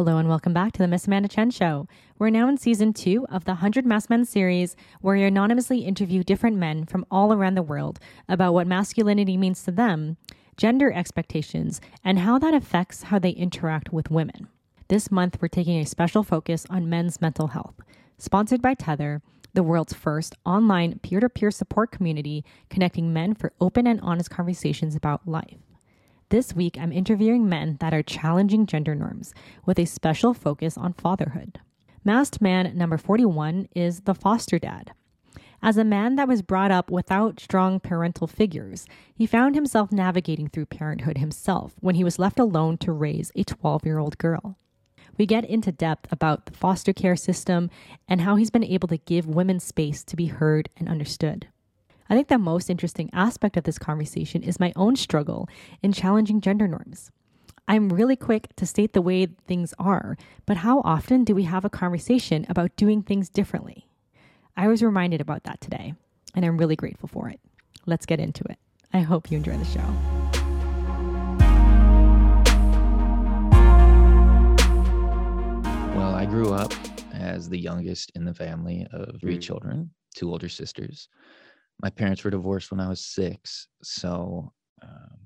Hello and welcome back to the Miss Amanda Chen Show. We're now in season two of the 100 Masked Men series, where we anonymously interview different men from all around the world about what masculinity means to them, gender expectations, and how that affects how they interact with women. This month, we're taking a special focus on men's mental health. Sponsored by Tether, the world's first online peer to peer support community connecting men for open and honest conversations about life. This week, I'm interviewing men that are challenging gender norms with a special focus on fatherhood. Masked man number 41 is the foster dad. As a man that was brought up without strong parental figures, he found himself navigating through parenthood himself when he was left alone to raise a 12 year old girl. We get into depth about the foster care system and how he's been able to give women space to be heard and understood. I think the most interesting aspect of this conversation is my own struggle in challenging gender norms. I'm really quick to state the way things are, but how often do we have a conversation about doing things differently? I was reminded about that today, and I'm really grateful for it. Let's get into it. I hope you enjoy the show. Well, I grew up as the youngest in the family of three Mm. children, two older sisters my parents were divorced when I was six. So, um,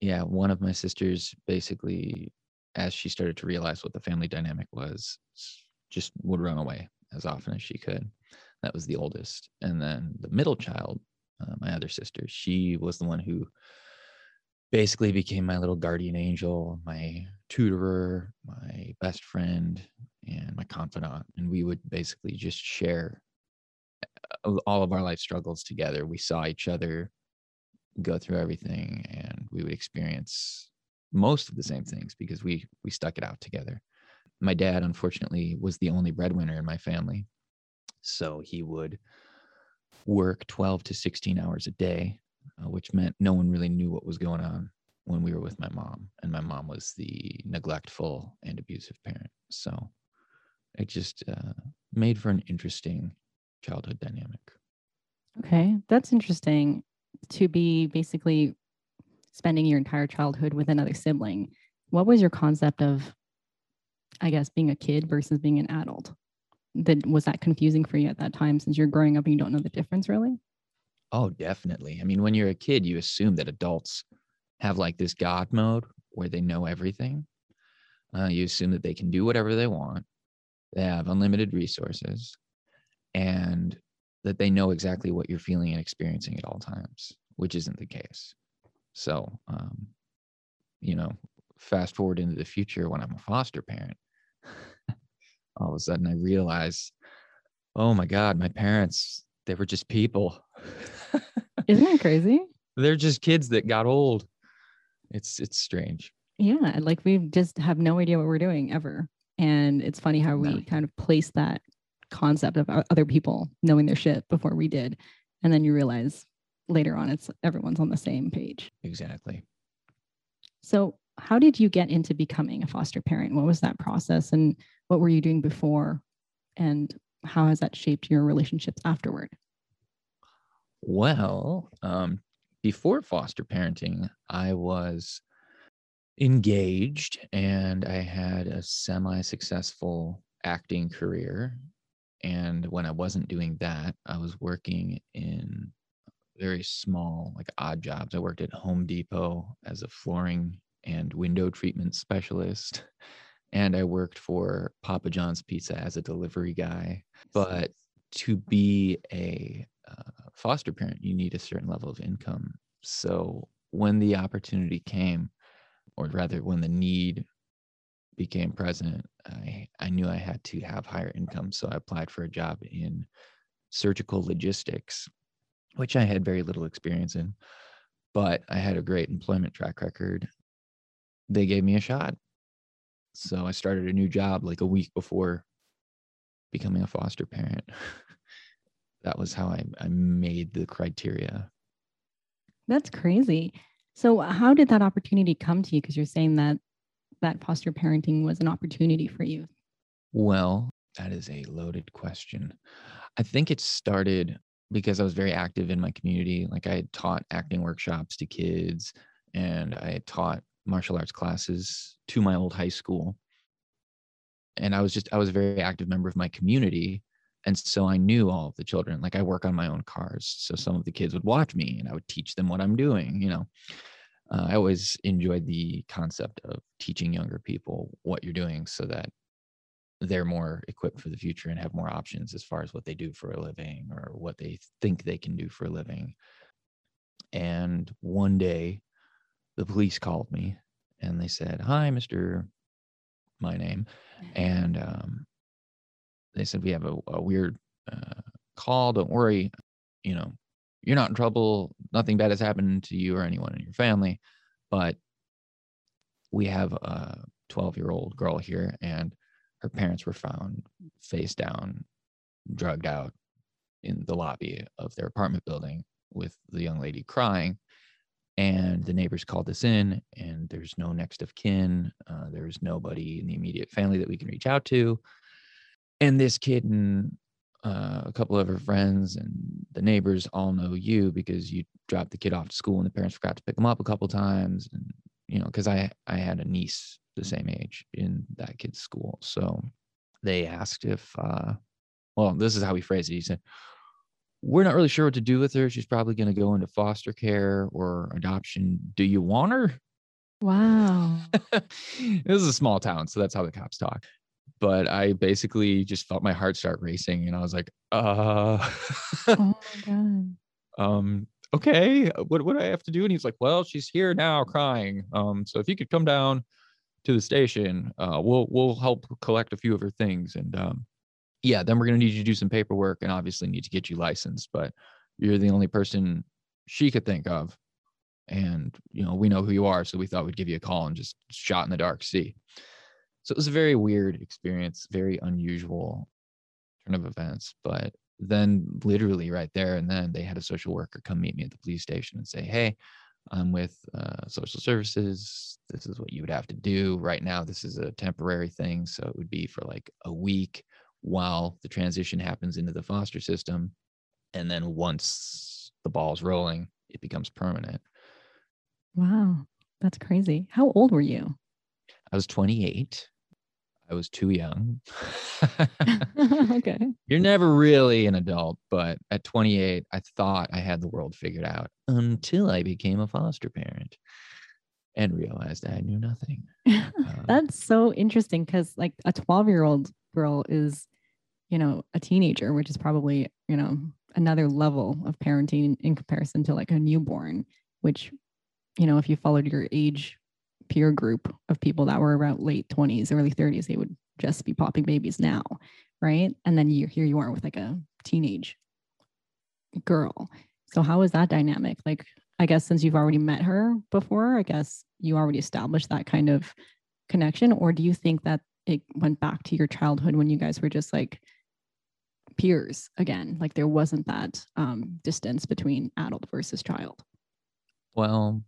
yeah, one of my sisters basically, as she started to realize what the family dynamic was, just would run away as often as she could. That was the oldest. And then the middle child, uh, my other sister, she was the one who basically became my little guardian angel, my tutorer, my best friend, and my confidant. And we would basically just share all of our life struggles together. We saw each other go through everything and we would experience most of the same things because we we stuck it out together. My dad unfortunately was the only breadwinner in my family. So he would work 12 to 16 hours a day, uh, which meant no one really knew what was going on when we were with my mom and my mom was the neglectful and abusive parent. So it just uh, made for an interesting childhood dynamic. Okay, that's interesting to be basically spending your entire childhood with another sibling. What was your concept of, I guess, being a kid versus being an adult? That was that confusing for you at that time since you're growing up and you don't know the difference really? Oh, definitely. I mean, when you're a kid, you assume that adults have like this God mode where they know everything. Uh, you assume that they can do whatever they want. They have unlimited resources and that they know exactly what you're feeling and experiencing at all times, which isn't the case. So, um, you know, fast forward into the future when I'm a foster parent, all of a sudden I realize, oh my God, my parents, they were just people. Isn't that crazy? They're just kids that got old. It's it's strange. Yeah, like we just have no idea what we're doing ever. And it's funny how we No. kind of place that concept of other people knowing their shit before we did. And then you realize later on it's everyone's on the same page. Exactly. So, how did you get into becoming a foster parent? What was that process and what were you doing before? And how has that shaped your relationships afterward? Well, um, before foster parenting, I was engaged and I had a semi successful acting career. And when I wasn't doing that, I was working in very small, like odd jobs. I worked at Home Depot as a flooring and window treatment specialist. And I worked for Papa John's Pizza as a delivery guy. But to be a uh, foster parent, you need a certain level of income. So when the opportunity came, or rather when the need became president, I, I knew I had to have higher income. So I applied for a job in surgical logistics, which I had very little experience in, but I had a great employment track record. They gave me a shot. So I started a new job like a week before becoming a foster parent. that was how I, I made the criteria. That's crazy. So, uh, how did that opportunity come to you? Because you're saying that that foster parenting was an opportunity for you. Well, that is a loaded question. I think it started because I was very active in my community. Like I taught acting workshops to kids and I taught martial arts classes to my old high school. and I was just I was a very active member of my community, and so I knew all of the children. Like I work on my own cars, so some of the kids would watch me, and I would teach them what I'm doing. You know, uh, I always enjoyed the concept of teaching younger people what you're doing, so that they're more equipped for the future and have more options as far as what they do for a living or what they think they can do for a living. And one day, the police called me and they said, "Hi, Mister, my name," and um, they said we have a, a weird uh, call. Don't worry, you know, you're not in trouble. Nothing bad has happened to you or anyone in your family, but we have a 12 year old girl here, and her parents were found face down, drugged out in the lobby of their apartment building with the young lady crying and the neighbors called us in and there's no next of kin uh, there's nobody in the immediate family that we can reach out to and this kid uh, a couple of her friends and the neighbors all know you because you dropped the kid off to school and the parents forgot to pick him up a couple times and you know because i i had a niece the same age in that kid's school so they asked if uh well this is how he phrased it he said we're not really sure what to do with her. She's probably going to go into foster care or adoption. Do you want her? Wow. this is a small town, so that's how the cops talk. But I basically just felt my heart start racing, and I was like, "Uh, oh um, okay, what what do I have to do?" And he's like, "Well, she's here now, crying. Um, so if you could come down to the station, uh, we'll we'll help collect a few of her things, and um, yeah, then we're going to need you to do some paperwork and obviously need to get you licensed, but you're the only person she could think of. And, you know, we know who you are. So we thought we'd give you a call and just shot in the dark see. So it was a very weird experience, very unusual turn of events. But then, literally, right there and then, they had a social worker come meet me at the police station and say, Hey, I'm with uh, social services. This is what you would have to do. Right now, this is a temporary thing. So it would be for like a week while the transition happens into the foster system. And then once the ball's rolling, it becomes permanent. Wow, that's crazy. How old were you? I was 28. I was too young. okay. You're never really an adult, but at 28, I thought I had the world figured out until I became a foster parent and realized I knew nothing. Um, That's so interesting because, like, a 12 year old girl is you know, a teenager, which is probably, you know, another level of parenting in comparison to like a newborn, which, you know, if you followed your age peer group of people that were around late 20s, early 30s, they would just be popping babies now. Right. And then you here you are with like a teenage girl. So how is that dynamic? Like, I guess since you've already met her before, I guess you already established that kind of connection. Or do you think that it went back to your childhood when you guys were just like peers again like there wasn't that um, distance between adult versus child well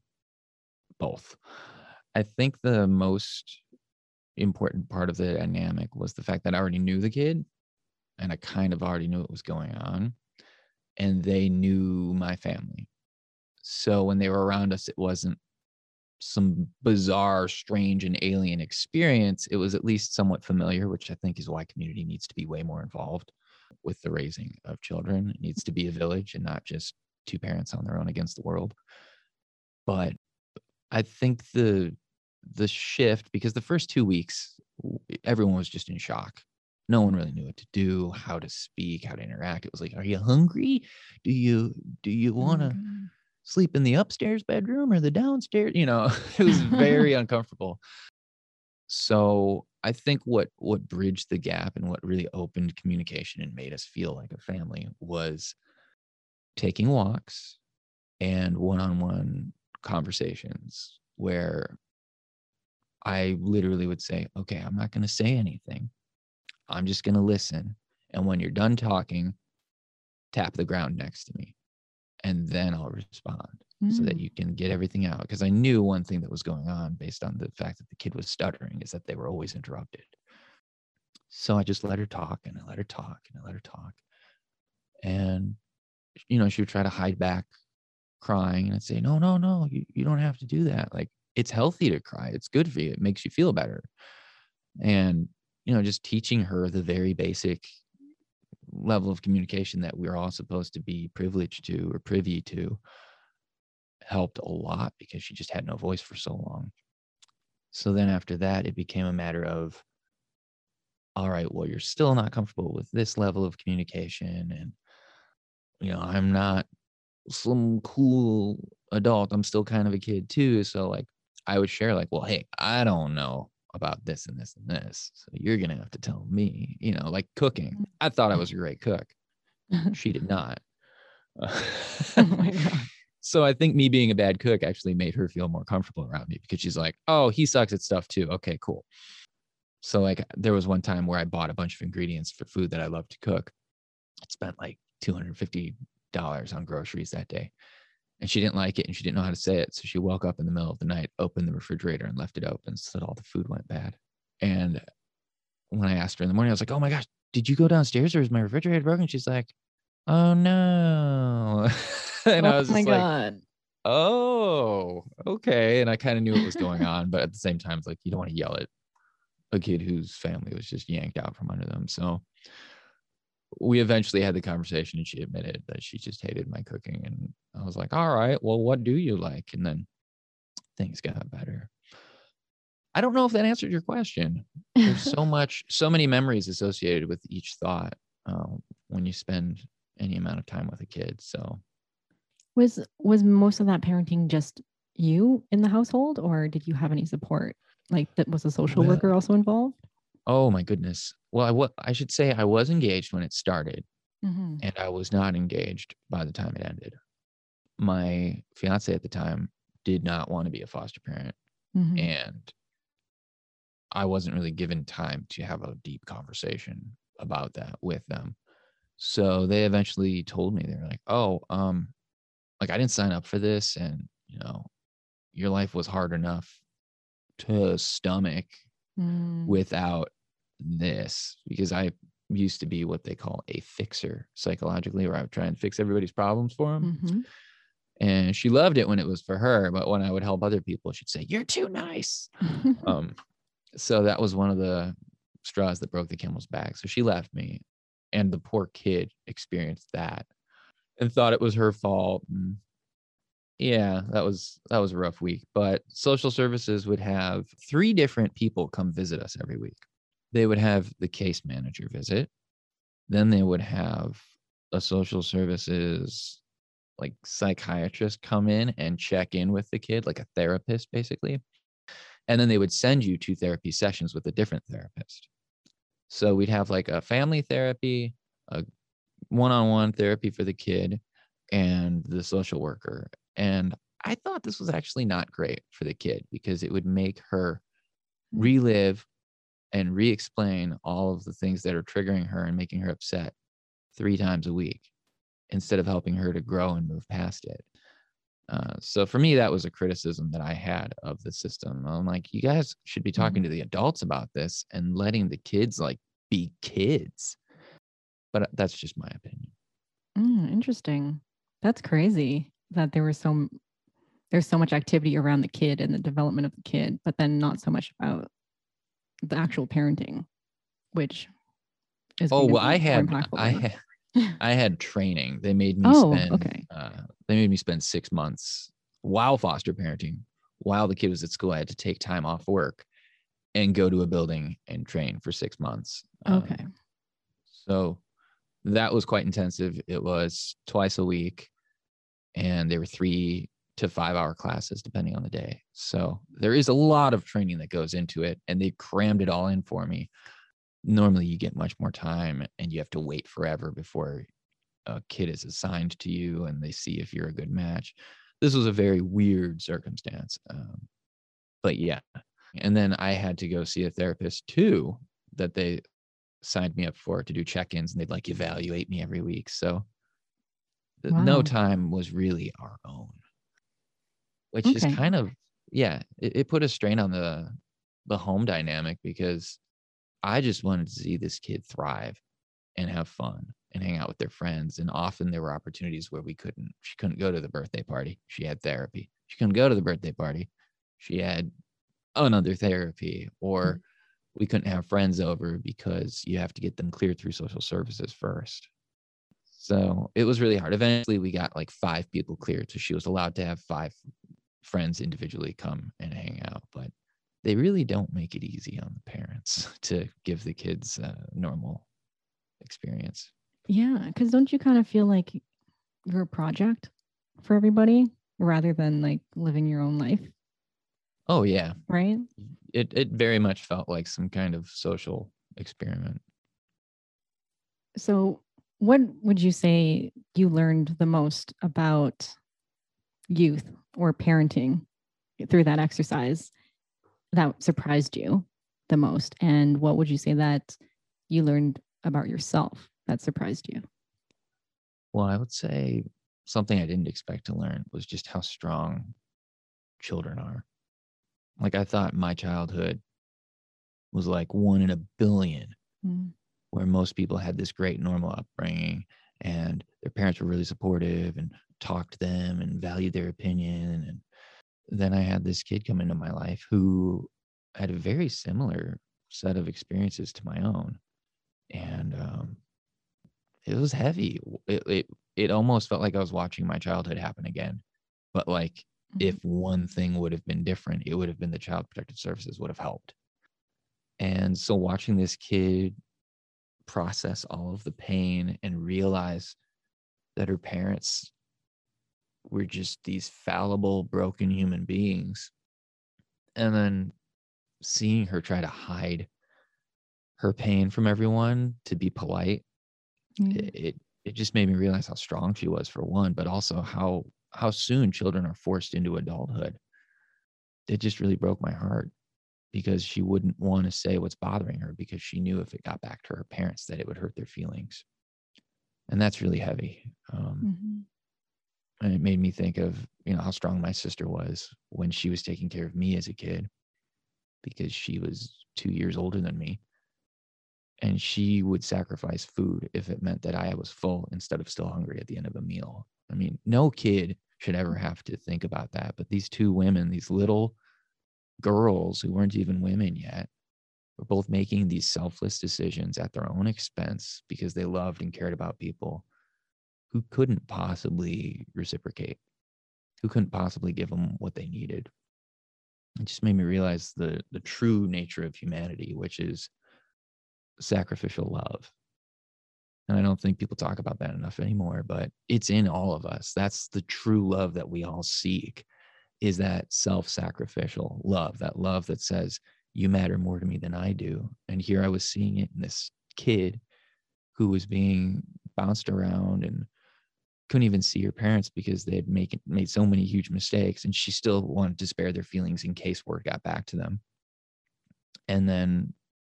both i think the most important part of the dynamic was the fact that i already knew the kid and i kind of already knew what was going on and they knew my family so when they were around us it wasn't some bizarre strange and alien experience it was at least somewhat familiar which i think is why community needs to be way more involved with the raising of children. It needs to be a village and not just two parents on their own against the world. But I think the the shift because the first two weeks everyone was just in shock. No one really knew what to do, how to speak, how to interact. It was like, are you hungry? Do you do you want to mm-hmm. sleep in the upstairs bedroom or the downstairs? You know, it was very uncomfortable. So I think what what bridged the gap and what really opened communication and made us feel like a family was taking walks and one-on-one conversations where I literally would say, "Okay, I'm not going to say anything. I'm just going to listen. And when you're done talking, tap the ground next to me, and then I'll respond." so that mm. you can get everything out. Because I knew one thing that was going on based on the fact that the kid was stuttering is that they were always interrupted. So I just let her talk and I let her talk and I let her talk. And, you know, she would try to hide back crying and I'd say, no, no, no, you, you don't have to do that. Like it's healthy to cry. It's good for you. It makes you feel better. And you know, just teaching her the very basic level of communication that we're all supposed to be privileged to or privy to helped a lot because she just had no voice for so long. So then after that, it became a matter of, all right, well, you're still not comfortable with this level of communication. And, you know, I'm not some cool adult. I'm still kind of a kid too. So, like, I would share, like, well, hey, I don't know about this and this and this. So you're going to have to tell me, you know, like cooking. Mm. I thought I was a great cook. she did not. oh my God. So I think me being a bad cook actually made her feel more comfortable around me because she's like, oh, he sucks at stuff too. Okay, cool. So like there was one time where I bought a bunch of ingredients for food that I love to cook. I spent like $250 on groceries that day. And she didn't like it and she didn't know how to say it. So she woke up in the middle of the night, opened the refrigerator and left it open so that all the food went bad. And when I asked her in the morning, I was like, oh my gosh, did you go downstairs or is my refrigerator broken? She's like, oh no. and oh I was my just god. like, oh, okay. And I kind of knew what was going on, but at the same time, it's like you don't want to yell at a kid whose family was just yanked out from under them. So we eventually had the conversation and she admitted that she just hated my cooking. And I was like, all right, well, what do you like? And then things got better. I don't know if that answered your question. There's so much, so many memories associated with each thought uh, when you spend any amount of time with a kid. So was was most of that parenting just you in the household or did you have any support? Like that was a social well, worker also involved? Oh my goodness. Well, I, w- I should say I was engaged when it started mm-hmm. and I was not engaged by the time it ended. My fiance at the time did not want to be a foster parent. Mm-hmm. And I wasn't really given time to have a deep conversation about that with them. So they eventually told me, they were like, oh, um, like I didn't sign up for this. And, you know, your life was hard enough to stomach mm. without this because I used to be what they call a fixer psychologically, where I would try and fix everybody's problems for them. Mm-hmm. And she loved it when it was for her, but when I would help other people, she'd say, "You're too nice." um, so that was one of the straws that broke the camel's back. So she left me, and the poor kid experienced that and thought it was her fault. And yeah, that was that was a rough week. But social services would have three different people come visit us every week. They would have the case manager visit. Then they would have a social services like psychiatrist come in and check in with the kid, like a therapist, basically. And then they would send you to therapy sessions with a different therapist. So we'd have like a family therapy, a one-on-one therapy for the kid, and the social worker. And I thought this was actually not great for the kid because it would make her hmm. relive and re explain all of the things that are triggering her and making her upset three times a week instead of helping her to grow and move past it. Uh, so for me, that was a criticism that I had of the system. I'm like, you guys should be talking mm-hmm. to the adults about this and letting the kids like be kids. But uh, that's just my opinion. Mm, interesting. That's crazy that there was so there's so much activity around the kid and the development of the kid, but then not so much about the actual parenting, which is oh well, I had I had I had training. They made me oh, spend okay. Uh, they made me spend six months while foster parenting, while the kid was at school. I had to take time off work and go to a building and train for six months. Okay. Um, so that was quite intensive. It was twice a week and they were three to five hour classes depending on the day. So there is a lot of training that goes into it, and they crammed it all in for me. Normally, you get much more time and you have to wait forever before a kid is assigned to you and they see if you're a good match. This was a very weird circumstance. Um, but yeah. And then I had to go see a therapist too that they signed me up for to do check ins and they'd like evaluate me every week. So wow. no time was really our own which okay. is kind of yeah it, it put a strain on the the home dynamic because i just wanted to see this kid thrive and have fun and hang out with their friends and often there were opportunities where we couldn't she couldn't go to the birthday party she had therapy she couldn't go to the birthday party she had another therapy or mm-hmm. we couldn't have friends over because you have to get them cleared through social services first. So it was really hard. Eventually, we got like five people cleared. So she was allowed to have five friends individually come and hang out. But they really don't make it easy on the parents to give the kids a normal experience. Yeah. Cause don't you kind of feel like you're a project for everybody rather than like living your own life? Oh, yeah. Right. It, it very much felt like some kind of social experiment. So, what would you say you learned the most about youth or parenting through that exercise that surprised you the most? And what would you say that you learned about yourself that surprised you? Well, I would say something I didn't expect to learn was just how strong children are. Like I thought my childhood was like one in a billion, mm. Where most people had this great normal upbringing and their parents were really supportive and talked to them and valued their opinion. And then I had this kid come into my life who had a very similar set of experiences to my own. And um, it was heavy. It, it, it almost felt like I was watching my childhood happen again. But like mm-hmm. if one thing would have been different, it would have been the child protective services would have helped. And so watching this kid process all of the pain and realize that her parents were just these fallible, broken human beings. And then seeing her try to hide her pain from everyone to be polite, mm. it, it, it just made me realize how strong she was for one, but also how how soon children are forced into adulthood. It just really broke my heart because she wouldn't want to say what's bothering her because she knew if it got back to her parents that it would hurt their feelings. And that's really heavy um, mm-hmm. and it made me think of you know how strong my sister was when she was taking care of me as a kid because she was two years older than me. And she would sacrifice food if it meant that i was full instead of still hungry at the end of a meal. I mean no kid should ever have to think about that but these two women these little girls who weren't even women yet were both making these selfless decisions at their own expense because they loved and cared about people who couldn't possibly reciprocate, who couldn't possibly give them what they needed. It just made me realize the the true nature of humanity, which is sacrificial love. And I don't think people talk about that enough anymore, but it's in all of us. That's the true love that we all seek is that self sacrificial love, that love that says, you matter more to me than I do. And here I was seeing it in this kid who was being bounced around and couldn't even see her parents because they had make, made so many huge mistakes. And she still wanted to spare their feelings in case word got back to them. And then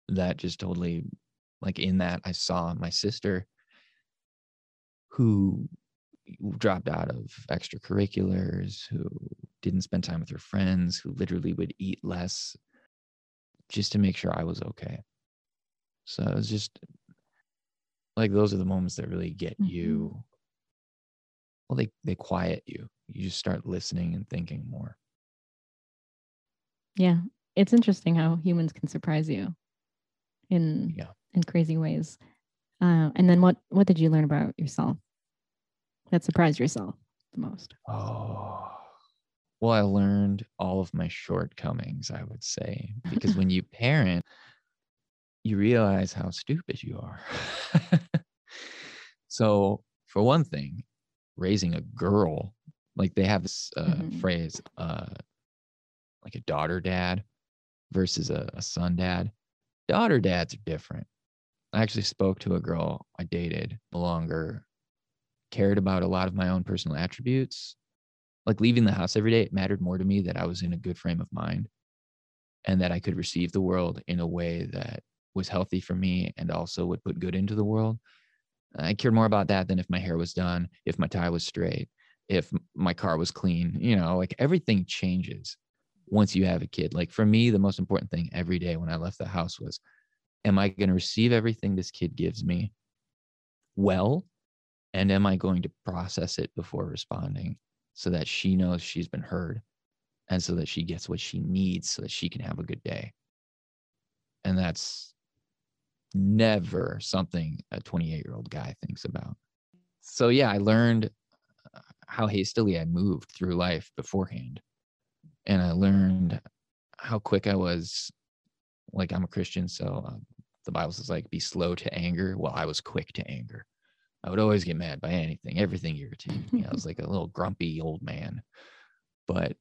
that just totally, like in that, I saw my sister who dropped out of extracurriculars, who didn't spend time with her friends, who literally would eat less just to make sure I was okay. So it was just like those are the moments that really get mm-hmm. you. Well, they they quiet you. You just start listening and thinking more. Yeah, it's interesting how humans can surprise you in yeah. in crazy ways. Uh, and then what what did you learn about yourself that surprised yourself the most? Oh, well, I learned all of my shortcomings, I would say, because when you parent, you realize how stupid you are. so, for one thing, raising a girl, like they have this uh, mm-hmm. phrase, uh, like a daughter dad versus a, a son dad. Daughter dads are different. I actually spoke to a girl I dated longer, cared about a lot of my own personal attributes, like leaving the house every day, it mattered more to me that I was in a good frame of mind and that I could receive the world in a way that was healthy for me and also would put good into the world. I cared more about that than if my hair was done, if my tie was straight, if my car was clean. You know, like everything changes once you have a kid. Like for me, the most important thing every day when I left the house was, am I going to receive everything this kid gives me well? And am I going to process it before responding? so that she knows she's been heard and so that she gets what she needs so that she can have a good day. And that's never something a 28 year old guy thinks about. So, yeah, I learned uh, how hastily I moved through life beforehand. And I learned how quick I was. Like, I'm a Christian, so uh, the Bible says, like, be slow to anger. Well, I was quick to anger. I would always get mad by anything. Everything irritated me. I was like a little grumpy old man. But,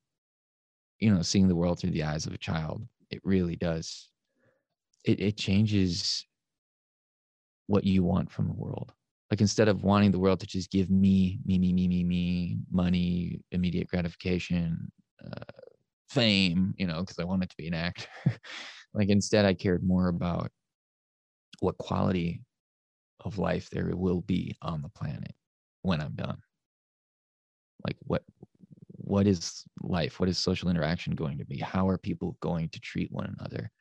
you know, seeing the world through the eyes of a child, it really does. It, it changes what you want from the world. Like instead of wanting the world to just give me, me, me, me, me, me, money, immediate gratification, uh, fame, you know, because I wanted to be an actor. like instead, I cared more about what quality of life there will be on the planet when I'm done. Like what what is life? What is social interaction going to be? How are people going to treat one another?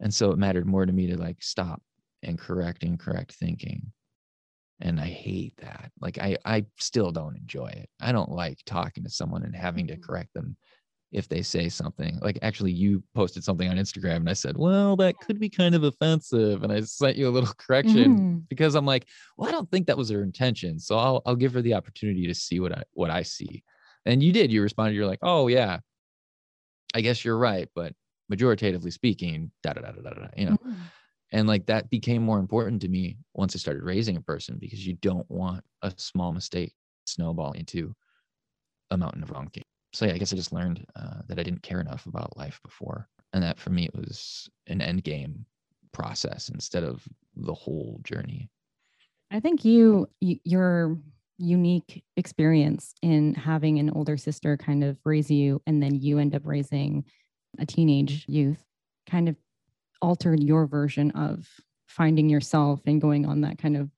And so it mattered more to me to like stop and correct incorrect thinking. And I hate that. Like I I still don't enjoy it. I don't like talking to someone and having to mm-hmm. correct them if they say something like actually you posted something on instagram and i said well that could be kind of offensive and i sent you a little correction mm-hmm. because i'm like well i don't think that was her intention so i'll i'll give her the opportunity to see what i what i see and you did you responded you're like oh yeah i guess you're right but majoritatively speaking da da da da da, da you know mm-hmm. and like that became more important to me once i started raising a person because you don't want a small mistake snowball into a mountain of wrong so yeah, I guess I just learned uh, that I didn't care enough about life before, and that for me it was an end game process instead of the whole journey. I think you, your unique experience in having an older sister kind of raise you, and then you end up raising a teenage youth, kind of altered your version of finding yourself and going on that kind of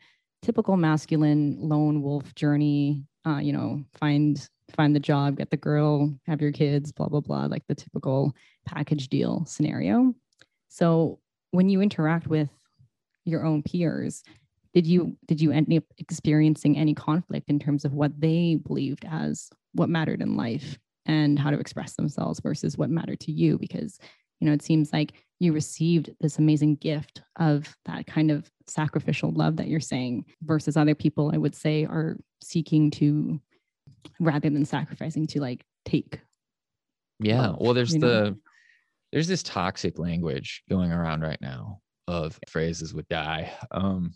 typical masculine lone wolf journey. Uh, you know, find find the job, get the girl, have your kids, blah, blah, blah, like the typical package deal scenario. So when you interact with your own peers, did you did you end up experiencing any conflict in terms of what they believed as what mattered in life and how to express themselves versus what mattered to you? Because you know it seems like you received this amazing gift of that kind of sacrificial love that you're saying versus other people i would say are seeking to rather than sacrificing to like take. Yeah. Love, well, there's the know? there's this toxic language going around right now of phrases would die. Um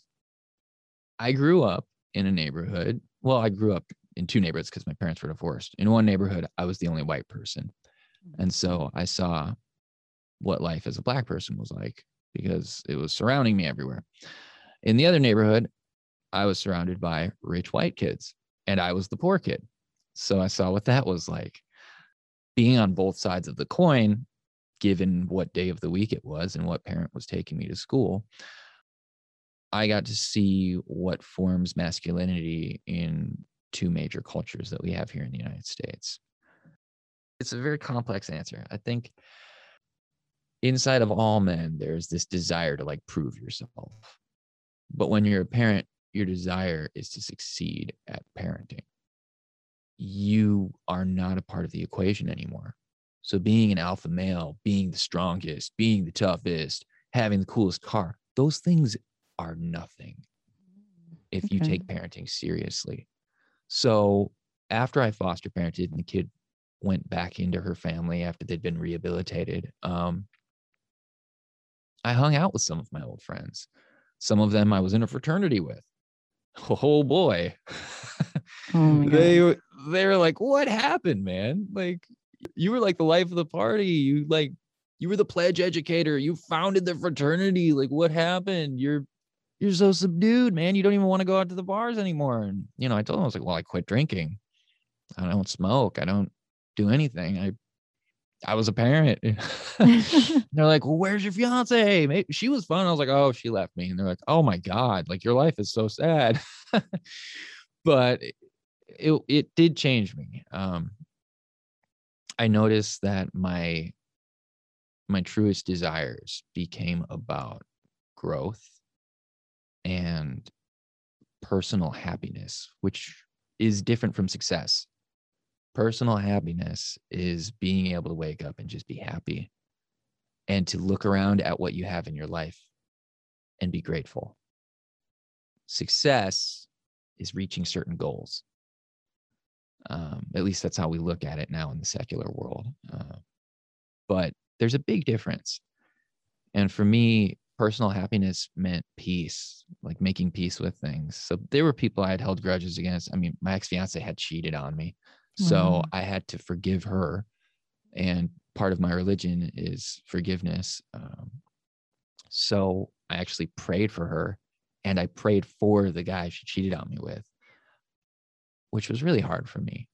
I grew up in a neighborhood. Well, I grew up in two neighborhoods because my parents were divorced. In one neighborhood, I was the only white person. Mm-hmm. And so I saw what life as a black person was like because it was surrounding me everywhere. In the other neighborhood, I was surrounded by rich white kids and I was the poor kid. So I saw what that was like. Being on both sides of the coin, given what day of the week it was and what parent was taking me to school, I got to see what forms masculinity in two major cultures that we have here in the United States. It's a very complex answer. I think inside of all men, there's this desire to like prove yourself. But when you're a parent, your desire is to succeed at parenting you are not a part of the equation anymore. So being an alpha male, being the strongest, being the toughest, having the coolest car, those things are nothing if okay. you take parenting seriously. So after I foster parented and the kid went back into her family after they'd been rehabilitated, um, I hung out with some of my old friends. Some of them I was in a fraternity with. Oh boy. Oh they they're like, what happened, man? Like, you were like the life of the party. You like, you were the pledge educator. You founded the fraternity. Like, what happened? You're, you're so subdued, man. You don't even want to go out to the bars anymore. And you know, I told them I was like, well, I quit drinking. I don't smoke. I don't do anything. I, I was a parent. they're like, well, where's your fiance? Maybe she was fun. I was like, oh, she left me. And they're like, oh my god, like your life is so sad. but it it did change me. Um, I noticed that my my truest desires became about growth and personal happiness, which is different from success. Personal happiness is being able to wake up and just be happy. and to look around at what you have in your life and be grateful. Success is reaching certain goals. Um, at least that's how we look at it now in the secular world. Uh, but there's a big difference. And for me, personal happiness meant peace, like making peace with things. So there were people I had held grudges against. I mean, my ex fiance had cheated on me. So mm-hmm. I had to forgive her. And part of my religion is forgiveness. Um, so I actually prayed for her and I prayed for the guy she cheated on me with, which was really hard for me,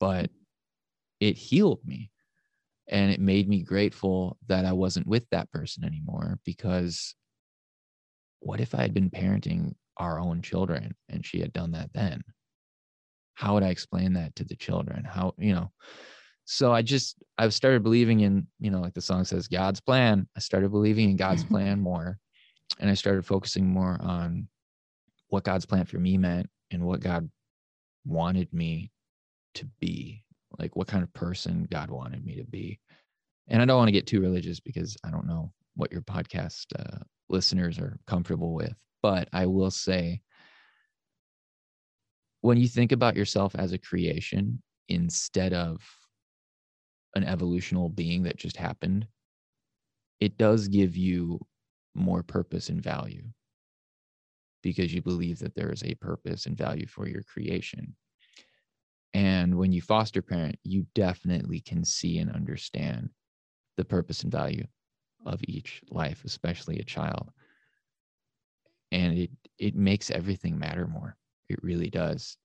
but it healed me and it made me grateful that I wasn't with that person anymore because what if I had been parenting our own children and she had done that then? How would I explain that to the children? How, you know, so I just, I've started believing in, you know, like the song says, God's plan. I started believing in God's plan more. And I started focusing more on what God's plan for me meant and what God wanted me to be like what kind of person God wanted me to be. And I don't want to get too religious because I don't know what your podcast uh, listeners are comfortable with, but I will say when you think about yourself as a creation instead of an evolutional being that just happened, it does give you more purpose and value because you believe that there is a purpose and value for your creation. And when you foster parent, you definitely can see and understand the purpose and value of each life, especially a child. And it it makes everything matter more. It really does.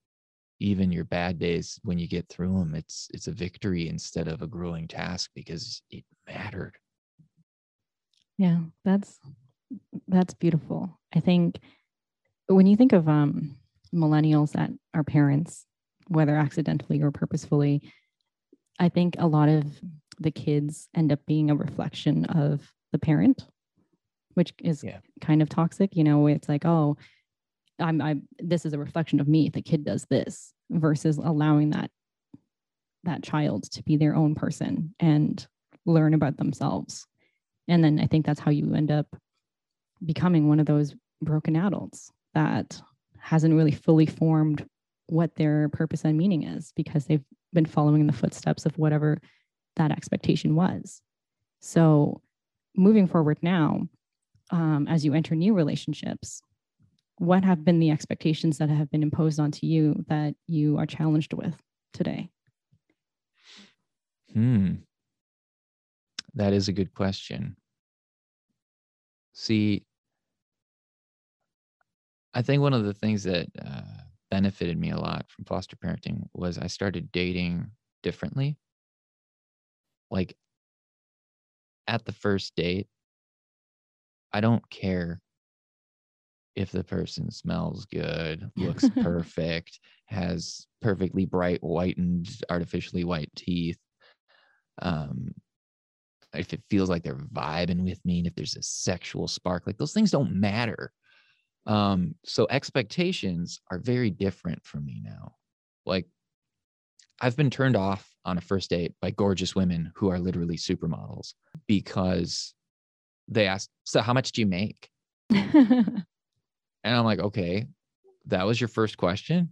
Even your bad days, when you get through them, it's it's a victory instead of a grueling task because it mattered. Yeah, that's that's beautiful. I think when you think of um millennials that are parents whether accidentally or purposefully, I think a lot of the kids end up being a reflection of the parent, which is yeah. kind of toxic. You know, it's like, oh, I'm, I, this is a reflection of me. The kid does this versus allowing that, that child to be their own person and learn about themselves. And then I think that's how you end up becoming one of those broken adults that hasn't really fully formed what their purpose and meaning is because they've been following in the footsteps of whatever that expectation was. So, moving forward now, um, as you enter new relationships, what have been the expectations that have been imposed onto you that you are challenged with today? Hmm. That is a good question. See, I think one of the things that uh, benefited me a lot from foster parenting was I started dating differently. Like at the first date, I don't care if the person smells good, looks perfect, has perfectly bright, whitened, artificially white teeth. Um, if it feels like they're vibing with me and if there's a sexual spark, like those things don't matter. Um, so expectations are very different for me now. Like I've been turned off on a first date by gorgeous women who are literally supermodels because they ask, So, how much do you make? and I'm like, Okay, that was your first question?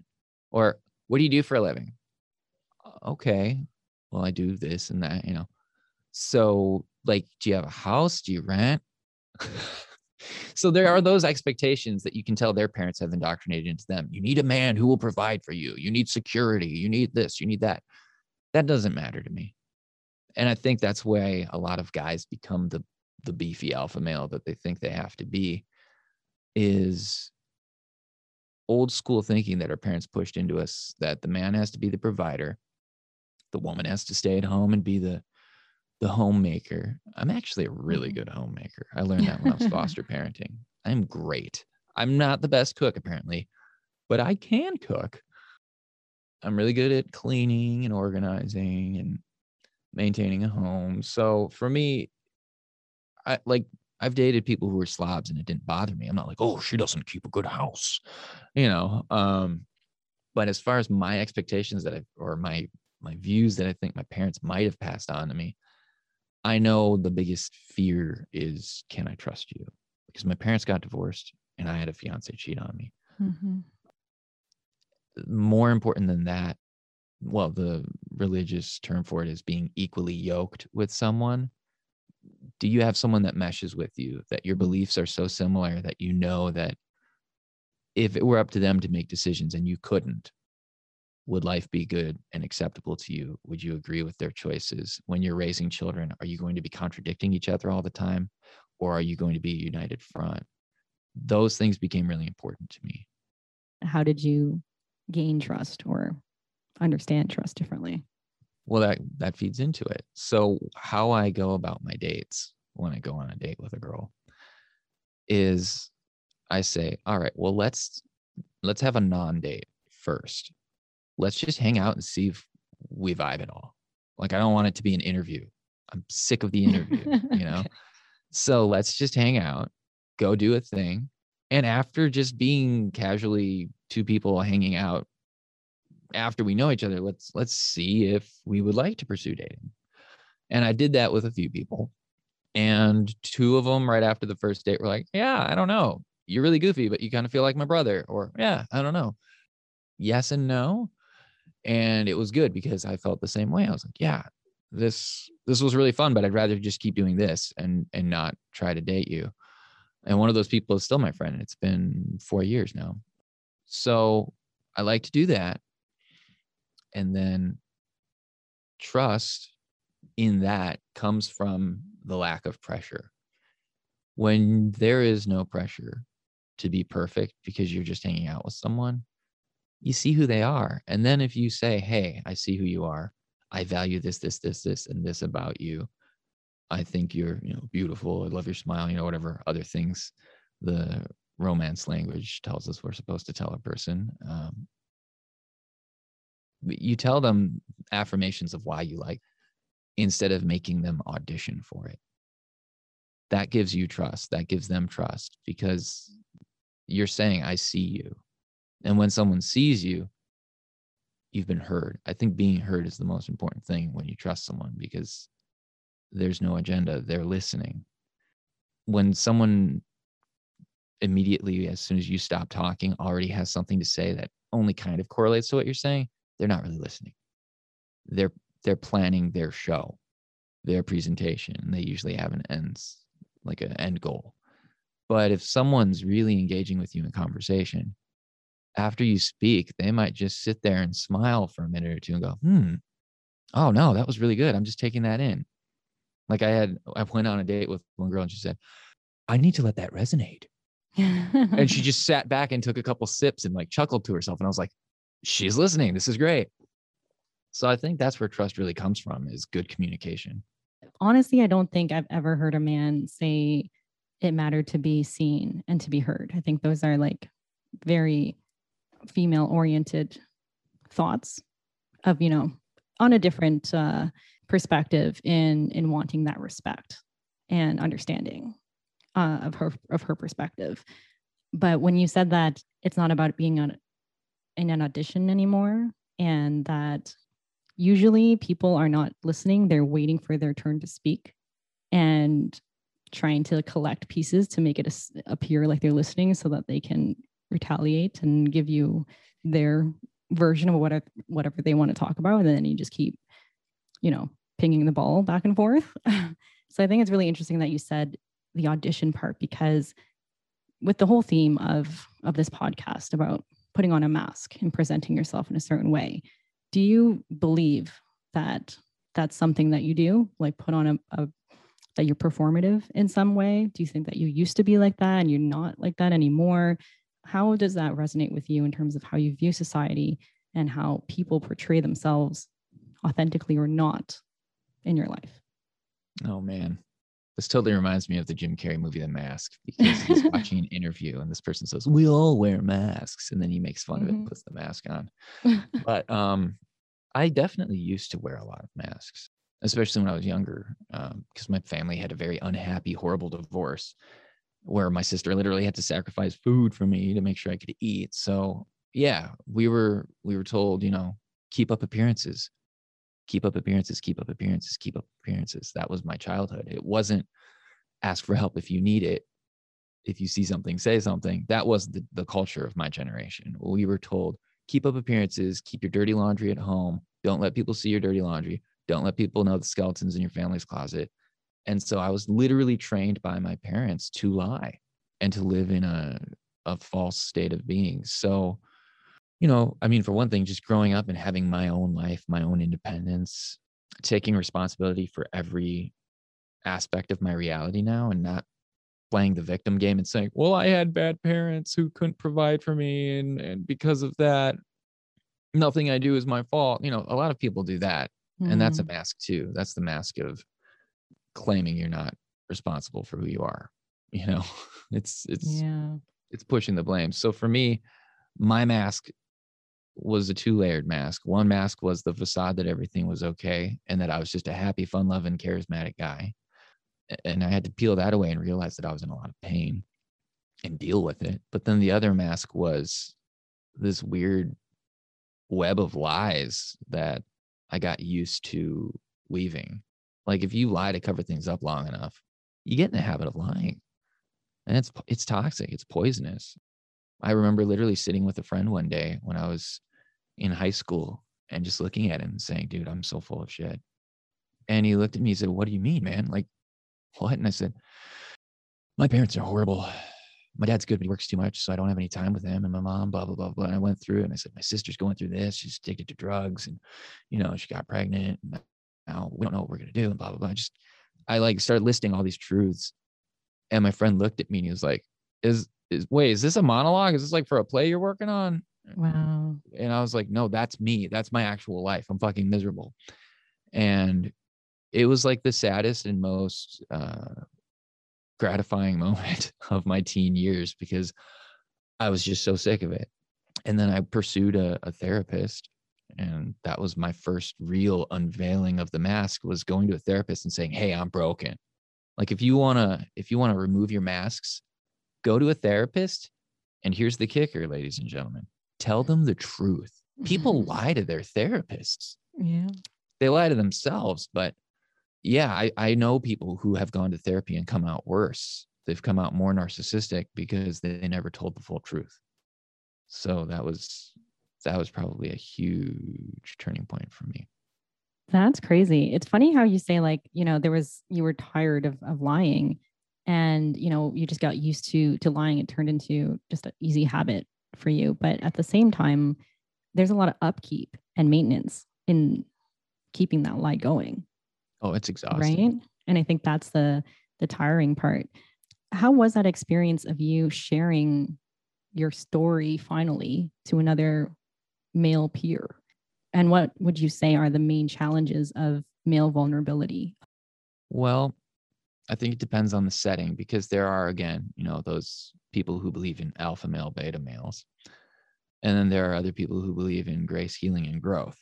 Or what do you do for a living? Uh, okay, well, I do this and that, you know. So, like, do you have a house? Do you rent? so there are those expectations that you can tell their parents have indoctrinated into them. You need a man who will provide for you. You need security. You need this. You need that. That doesn't matter to me. And I think that's why a lot of guys become the the beefy alpha male that they think they have to be is old school thinking that our parents pushed into us that the man has to be the provider the woman has to stay at home and be the the homemaker. I'm actually a really mm-hmm. good homemaker. I learned that when I was foster parenting. I'm great. I'm not the best cook, apparently, but I can cook. I'm really good at cleaning and organizing and maintaining a home. So for me, I like I've dated people who were slobs and it didn't bother me. I'm not like, oh, she doesn't keep a good house, you know. Um, but as far as my expectations that I or my my views that I think my parents might have passed on to me, I know the biggest fear is can I trust you? Because my parents got divorced and I had a fiance cheat on me. Mm-hmm. More important than that, well, the religious term for it is being equally yoked with someone. Do you have someone that meshes with you, that your beliefs are so similar that you know that if it were up to them to make decisions and you couldn't, would life be good and acceptable to you? Would you agree with their choices? When you're raising children, are you going to be contradicting each other all the time? Or are you going to be a united front? Those things became really important to me. How did you gain trust or understand trust differently? Well, that that feeds into it. So how I go about my dates when I go on a date with a girl is I say, all right, well, let's let's have a non-date first let's just hang out and see if we vibe at all. Like I don't want it to be an interview. I'm sick of the interview, you know? So let's just hang out, go do a thing. And after just being casually two people hanging out after we know each other, let's let's see if we would like to pursue dating. And I did that with a few people. And two of them right after the first date were like, "Yeah, I don't know. You're really goofy, but you kind of feel like my brother." Or, "Yeah, I don't know." Yes and no and it was good because I felt the same way. I was like, yeah, this this was really fun, but I'd rather just keep doing this and and not try to date you. And one of those people is still my friend. It's been four years now. So I like to do that. And then trust in that comes from the lack of pressure. When there is no pressure to be perfect because you're just hanging out with someone, you see who they are. And then if you say, Hey, I see who you are, I value this, this, this, this, and this about you. I think you're, you know, beautiful. I love your smile, you know, whatever other things the romance language tells us we're supposed to tell a person. Um, you tell them affirmations of why you like instead of making them audition for it. That gives you trust. That gives them trust because you're saying, I see you. And when someone sees you, you've been heard. I think being heard is the most important thing when you trust someone because there's no agenda, they're listening. When someone immediately, as soon as you stop talking, already has something to say that only kind of correlates to what you're saying, they're not really listening. They're they're planning their show, their presentation. They usually have an ends like an end goal. But if someone's really engaging with you in conversation, after you speak, they might just sit there and smile for a minute or two and go, hmm, oh no, that was really good. I'm just taking that in. Like I had, I went on a date with one girl and she said, I need to let that resonate. and she just sat back and took a couple sips and like chuckled to herself. And I was like, she's listening. This is great. So I think that's where trust really comes from is good communication. Honestly, I don't think I've ever heard a man say it mattered to be seen and to be heard. I think those are like very female oriented thoughts of you know on a different uh, perspective in in wanting that respect and understanding uh, of her of her perspective but when you said that it's not about being on in an audition anymore and that usually people are not listening. They're waiting for their turn to speak and trying to collect pieces to make it appear like they're listening so that they can retaliate and give you their version of whatever whatever they want to talk about. And then you just keep you know pinging the ball back and forth. So i think it's really interesting that you said the audition part because with the whole theme of of this podcast about putting on a mask and presenting yourself in a certain way do you believe that that's something that you do like put on a, a that you're performative in some way do you think that you used to be like that and you're not like that anymore how does that resonate with you in terms of how you view society and how people portray themselves authentically or not in your life? Oh man. This totally reminds me of the Jim Carrey movie The Mask because he's watching an interview and this person says, We all wear masks. And then he makes fun mm-hmm. of it and mm-hmm. puts the mask on. but um, I definitely used to wear a lot of masks, especially when I was younger, because um, my family had a very unhappy, horrible divorce where my sister literally had to sacrifice food for me to make sure I could eat. So yeah, we were we were told, you know, keep up appearances. Keep up appearances, keep up appearances, keep up appearances. That was my childhood. It wasn't ask for help if you need it. If you see something, say something. That was the, the culture of my generation. We were told, keep up appearances, keep your dirty laundry at home. Don't let people see your dirty laundry. Don't let people know the skeletons in your family's closet. And so I was literally trained by my parents to lie and to live in a, a false state of being. So, you know, I mean, for one thing, just growing up and having my own life, my own independence, taking responsibility for every aspect of my reality now and not playing the victim game and saying, well, I had bad parents who couldn't provide for me. And, and because of that, nothing I do is my fault. You know, a lot of people do that. Mm-hmm. And that's a mm-hmm. mask too. That's the mask of claiming you're not responsible for who you are. You know, it's, it's, yeah, it's pushing the blame. So for me, my mask was a two layered mask. One mask was the facade that everything was okay and that I was just a happy, fun loving, charismatic guy. And I had to peel that away and realize that I was in a lot of pain and deal with it. But then the other mask was this weird web of lies that I got used to weaving. Like if you lie to cover things up long enough, you get in the habit of lying. And it's it's toxic, it's poisonous. I remember literally sitting with a friend one day when I was in high school and just looking at him and saying, dude, I'm so full of shit. And he looked at me and said, What do you mean, man? Like, what? And I said, My parents are horrible. My dad's good, but he works too much. So I don't have any time with him. And my mom, blah, blah, blah, blah. And I went through and I said, My sister's going through this. She's addicted to drugs. And, you know, she got pregnant. And now we don't know what we're going to do. And blah, blah, blah. I just, I like started listing all these truths. And my friend looked at me and he was like, Is, is wait, is this a monologue? Is this like for a play you're working on? Wow. And I was like, no, that's me. That's my actual life. I'm fucking miserable. And it was like the saddest and most uh, gratifying moment of my teen years because I was just so sick of it. And then I pursued a, a therapist and that was my first real unveiling of the mask was going to a therapist and saying hey i'm broken like if you want to if you want to remove your masks go to a therapist and here's the kicker ladies and gentlemen tell them the truth. People mm-hmm. lie to their therapists. Yeah. They lie to themselves. But yeah, I, I know people who have gone to therapy and come out worse. They've come out more narcissistic because they, they never told the full truth. So that was that was probably a huge turning point for me. That's crazy. It's funny how you say like, you know, there was you were tired of of lying and you know, you just got used to to lying. It turned into just an easy habit for you. But at the same time, there's a lot of upkeep and maintenance in keeping that lie going. Oh, it's exhausting. Right. And I think that's the the tiring part. How was that experience of you sharing your story finally to another male peer? And what would you say are the main challenges of male vulnerability? Well, I think it depends on the setting because there are again, you know, those people who believe in alpha male, beta males. And then there are other people who believe in grace, healing, and growth.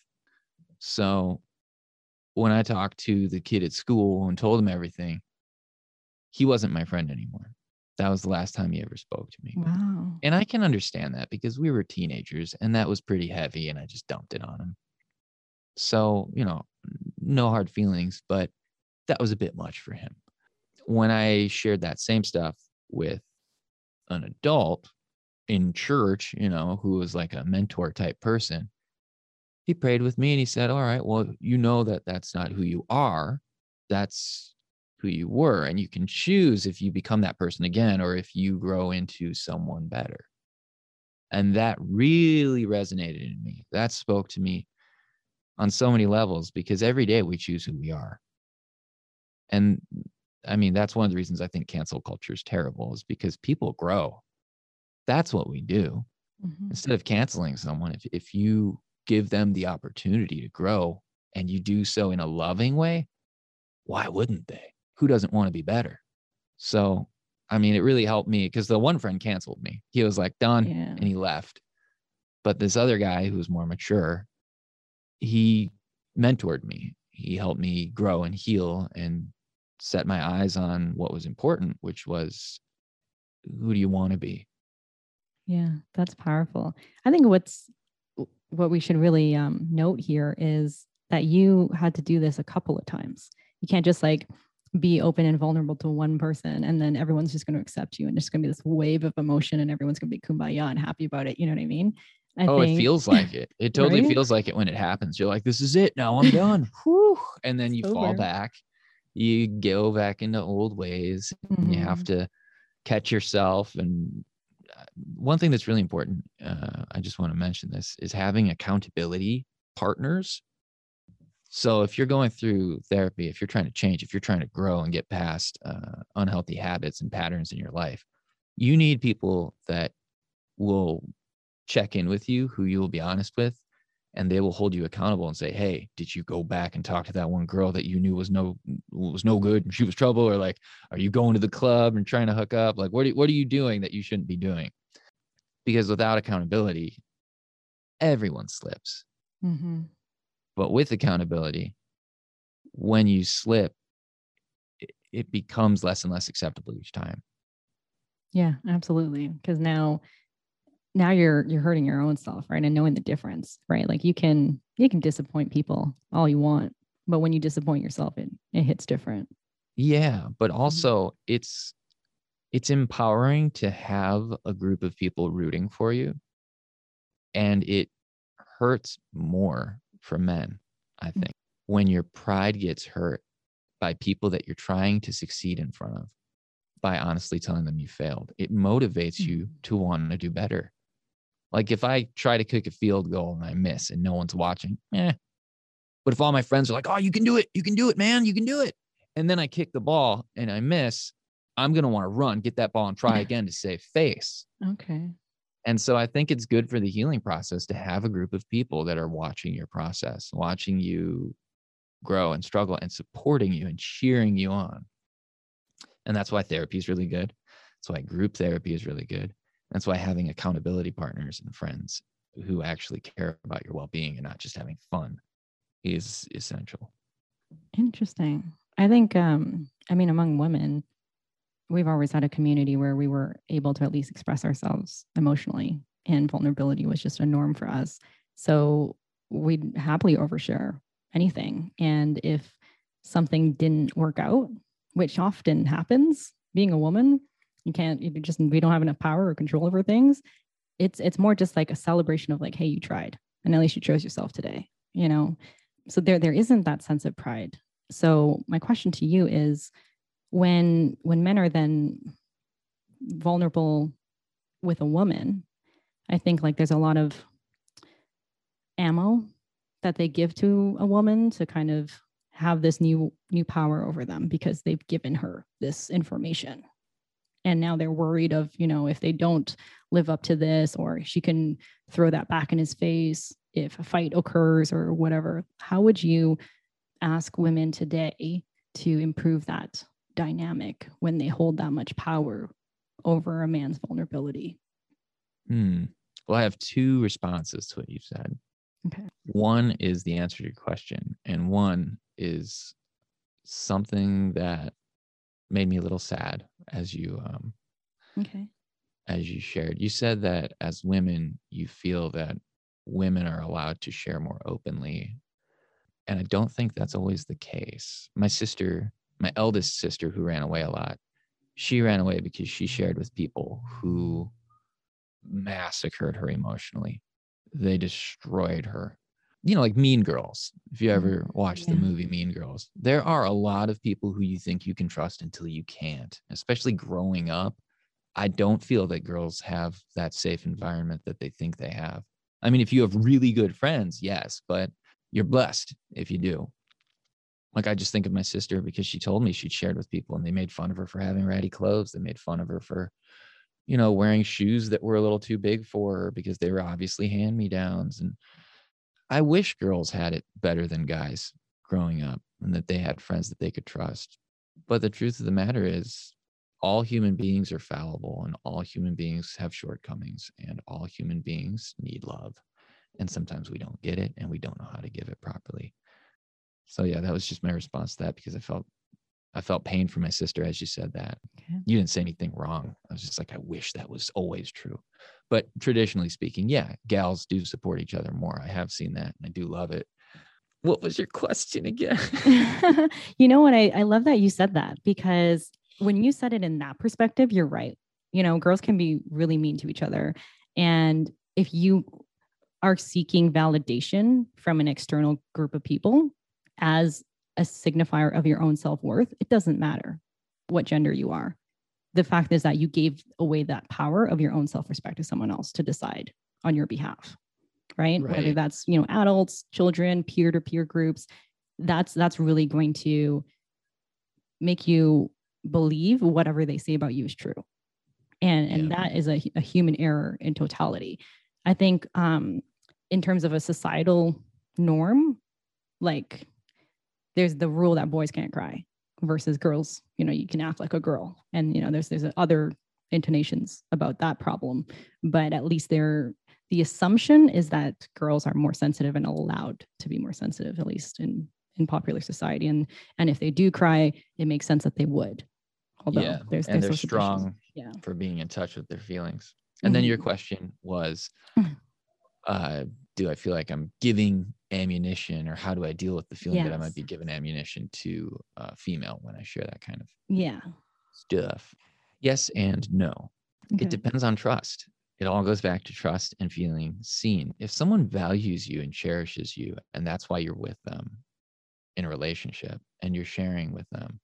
So when I talked to the kid at school and told him everything, he wasn't my friend anymore. That was the last time he ever spoke to me. Wow. And I can understand that because we were teenagers and that was pretty heavy and I just dumped it on him. So, you know, no hard feelings, but that was a bit much for him when I shared that same stuff with an adult in church, you know, who was like a mentor type person, he prayed with me and he said, All right, well, you know that that's not who you are. That's who you were. And you can choose if you become that person again or if you grow into someone better. And that really resonated in me. That spoke to me on so many levels because every day we choose who we are. And I mean, that's one of the reasons I think cancel culture is terrible is because people grow. That's what we do. Mm-hmm. Instead of canceling someone, if, if you give them the opportunity to grow and you do so in a loving way, why wouldn't they? Who doesn't want to be better? So, I mean, it really helped me because the one friend canceled me. He was like, done, yeah. and he left. But this other guy who was more mature, he mentored me. He helped me grow and heal and set my eyes on what was important, which was who do you want to be? Yeah, that's powerful. I think what's what we should really um, note here is that you had to do this a couple of times. You can't just like be open and vulnerable to one person and then everyone's just going to accept you and it's going to be this wave of emotion and everyone's going to be kumbaya and happy about it. You know what I mean? I oh, think, it feels like it. It totally Right? feels like it when it happens. You're like, this is it. Now I'm done. Whew. And then you fall back. You go back into old ways. and You have Mhm. to catch yourself. And uh, one thing that's really important, uh, I just want to mention this, is having accountability partners. So if you're going through therapy, if you're trying to change, if you're trying to grow and get past uh, unhealthy habits and patterns in your life, you need people that will check in with you, who you will be honest with, and they will hold you accountable and say, "Hey, did you go back and talk to that one girl that you knew was no was no good and she was trouble, or like, are you going to the club and trying to hook up? Like, what are, what are you doing that you shouldn't be doing?" Because without accountability, everyone slips. Mhm. But with accountability, when you slip, it, it becomes less and less acceptable each time. Yeah, absolutely. Because now, now you're you're hurting your own self, right? And knowing the difference, right? Like you can you can disappoint people all you want, but when you disappoint yourself, it it hits different. Yeah, but also it's it's empowering to have a group of people rooting for you. And it hurts more for men, I Mm. think, when your pride gets hurt by people that you're trying to succeed in front of by honestly telling them you failed. It motivates you Mhm. to want to do better. Like if I try to kick a field goal and I miss and no one's watching, eh. But if all my friends are like, oh, you can do it, you can do it, man, you can do it. And then I kick the ball and I miss, I'm going to want to run, get that ball and try again to save face. Okay. And so I think it's good for the healing process to have a group of people that are watching your process, watching you grow and struggle and supporting you and cheering you on. And that's why therapy is really good. That's why group therapy is really good. That's why having accountability partners and friends who actually care about your well being and not just having fun is essential. Interesting. I think um I mean among women, we've always had a community where we were able to at least express ourselves emotionally and vulnerability was just a norm for us. So we'd happily overshare anything. And if something didn't work out, which often happens, being a woman, you can't you just we don't have enough power or control over things. It's it's more just like a celebration of like, hey, you tried. And at least you chose yourself today, you know. So there there isn't that sense of pride. So my question to you is when when men are then vulnerable with a woman, I think like there's a lot of ammo that they give to a woman to kind of have this new new power over them because they've given her this information and now they're worried of you know if they don't live up to this or she can throw that back in his face if a fight occurs or whatever how would you ask women today to improve that dynamic when they hold that much power over a man's vulnerability Hmm. Well, I have two responses to what you've said. okay One is the answer to your question, and one is something that made me a little sad as you um, okay as you shared. You said that as women, you feel that women are allowed to share more openly. And I don't think that's always the case. My sister, my eldest sister, who ran away a lot, she ran away because she shared with people who massacred her emotionally. They destroyed her. You know, like Mean Girls. If you ever mm, watched the movie Mean Girls, there are a lot of people who you think you can trust until you can't, especially growing up. I don't feel that girls have that safe environment that they think they have. I mean, if you have really good friends, yes, but you're blessed if you do. Like I just think of my sister because she told me she'd shared with people and they made fun of her for having ratty clothes. They made fun of her for, you know, wearing shoes that were a little too big for her because they were obviously hand me downs. And I wish girls had it better than guys growing up and that they had friends that they could trust. But the truth of the matter is, all human beings are fallible and all human beings have shortcomings and all human beings need love. And sometimes we don't get it and we don't know how to give it properly. So yeah, that was just my response to that because I felt I felt pain for my sister as you said that. okay You didn't say anything wrong. I was just like, I wish that was always true. But traditionally speaking, yeah, gals do support each other more. I have seen that and I do love it. what was your question again? you know what? I, I love that you said that because when you said it in that perspective, you're right. You know, girls can be really mean to each other. And if you are seeking validation from an external group of people as a signifier of your own self worth, it doesn't matter what gender you are. The fact is that you gave away that power of your own self respect to someone else to decide on your behalf. Right? right? Whether that's, you know, adults, children, peer to peer groups, that's that's really going to make you believe whatever they say about you is true. And and yeah. that is a, a human error in totality. I think um in terms of a societal norm, like there's the rule that boys can't cry versus girls, you know, you can act like a girl. And you know, there's there's other intonations about that problem, but at least they're the assumption is that girls are more sensitive and allowed to be more sensitive, at least in in popular society. And and if they do cry, it makes sense that they would. Although yeah, there's, and they're strong yeah. for being in touch with their feelings. And mm-hmm. then your question was, uh, do I feel like I'm giving ammunition, or how do I deal with the feeling yes. that I might be given ammunition to a female when I share that kind of yeah stuff? Yes and no. Okay. It depends on trust. It all goes back to trust and feeling seen. If someone values you and cherishes you, and that's why you're with them in a relationship and you're sharing with them,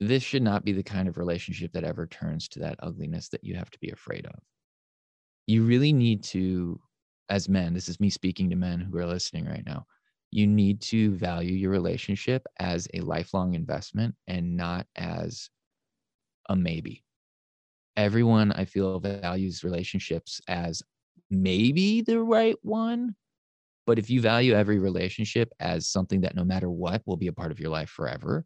this should not be the kind of relationship that ever turns to that ugliness that you have to be afraid of. You really need to, as men, this is me speaking to men who are listening right now, you need to value your relationship as a lifelong investment and not as a maybe. Everyone I feel values relationships as maybe the right one. But if you value every relationship as something that no matter what will be a part of your life forever,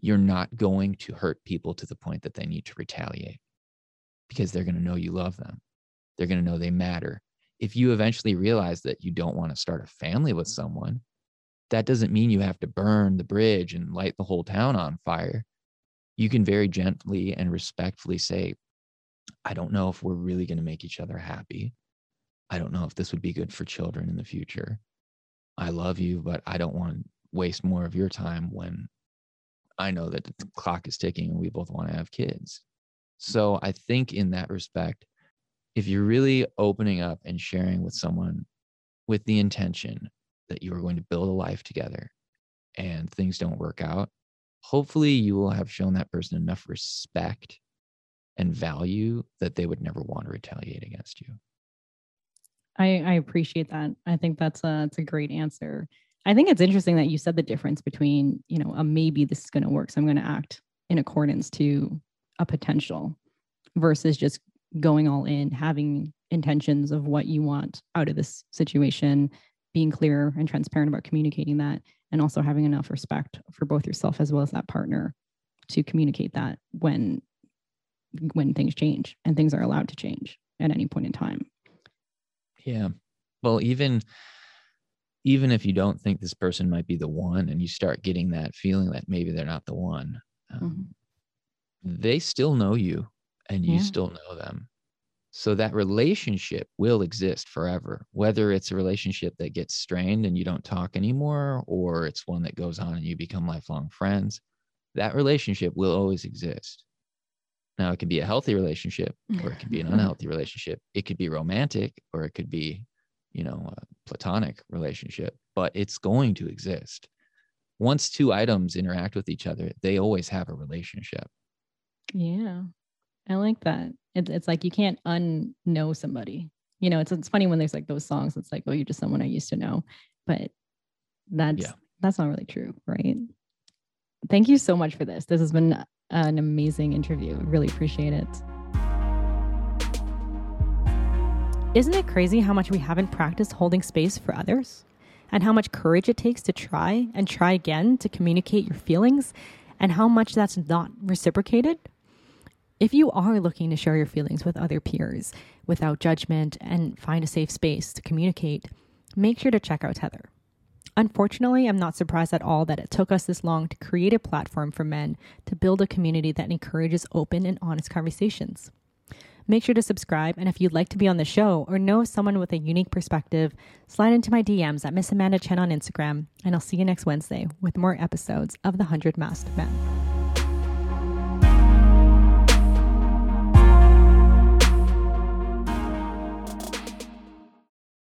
you're not going to hurt people to the point that they need to retaliate because they're going to know you love them. They're going to know they matter. If you eventually realize that you don't want to start a family with someone, that doesn't mean you have to burn the bridge and light the whole town on fire. You can very gently and respectfully say, I don't know if we're really going to make each other happy. I don't know if this would be good for children in the future. I love you, but I don't want to waste more of your time when I know that the clock is ticking and we both want to have kids. So I think in that respect, if you're really opening up and sharing with someone with the intention that you are going to build a life together and things don't work out, hopefully you will have shown that person enough respect and value that they would never want to retaliate against you. I, I appreciate that. I think that's a, that's a great answer. I think it's interesting that you said the difference between, you know, a maybe this is going to work. So I'm going to act in accordance to a potential versus just going all in, having intentions of what you want out of this situation, being clear and transparent about communicating that, and also having enough respect for both yourself as well as that partner to communicate that when when things change and things are allowed to change at any point in time. Yeah. Well, even even if you don't think this person might be the one and you start getting that feeling that maybe they're not the one um, mm-hmm. they still know you and you yeah. still know them so that relationship will exist forever whether it's a relationship that gets strained and you don't talk anymore or it's one that goes on and you become lifelong friends that relationship will always exist now it can be a healthy relationship or it could be an unhealthy relationship it could be romantic or it could be you know, a platonic relationship, but it's going to exist. Once two items interact with each other, they always have a relationship. Yeah. I like that. It's it's like you can't unknow somebody. You know, it's it's funny when there's like those songs, it's like, oh, you're just someone I used to know. But that's yeah. that's not really true, right? Thank you so much for this. This has been an amazing interview. Really appreciate it. Isn't it crazy how much we haven't practiced holding space for others? And how much courage it takes to try and try again to communicate your feelings, and how much that's not reciprocated? If you are looking to share your feelings with other peers without judgment and find a safe space to communicate, make sure to check out Tether. Unfortunately, I'm not surprised at all that it took us this long to create a platform for men to build a community that encourages open and honest conversations. Make sure to subscribe, and if you'd like to be on the show or know someone with a unique perspective, slide into my DMs at Miss Amanda Chen on Instagram, and I'll see you next Wednesday with more episodes of The Hundred Masked Men.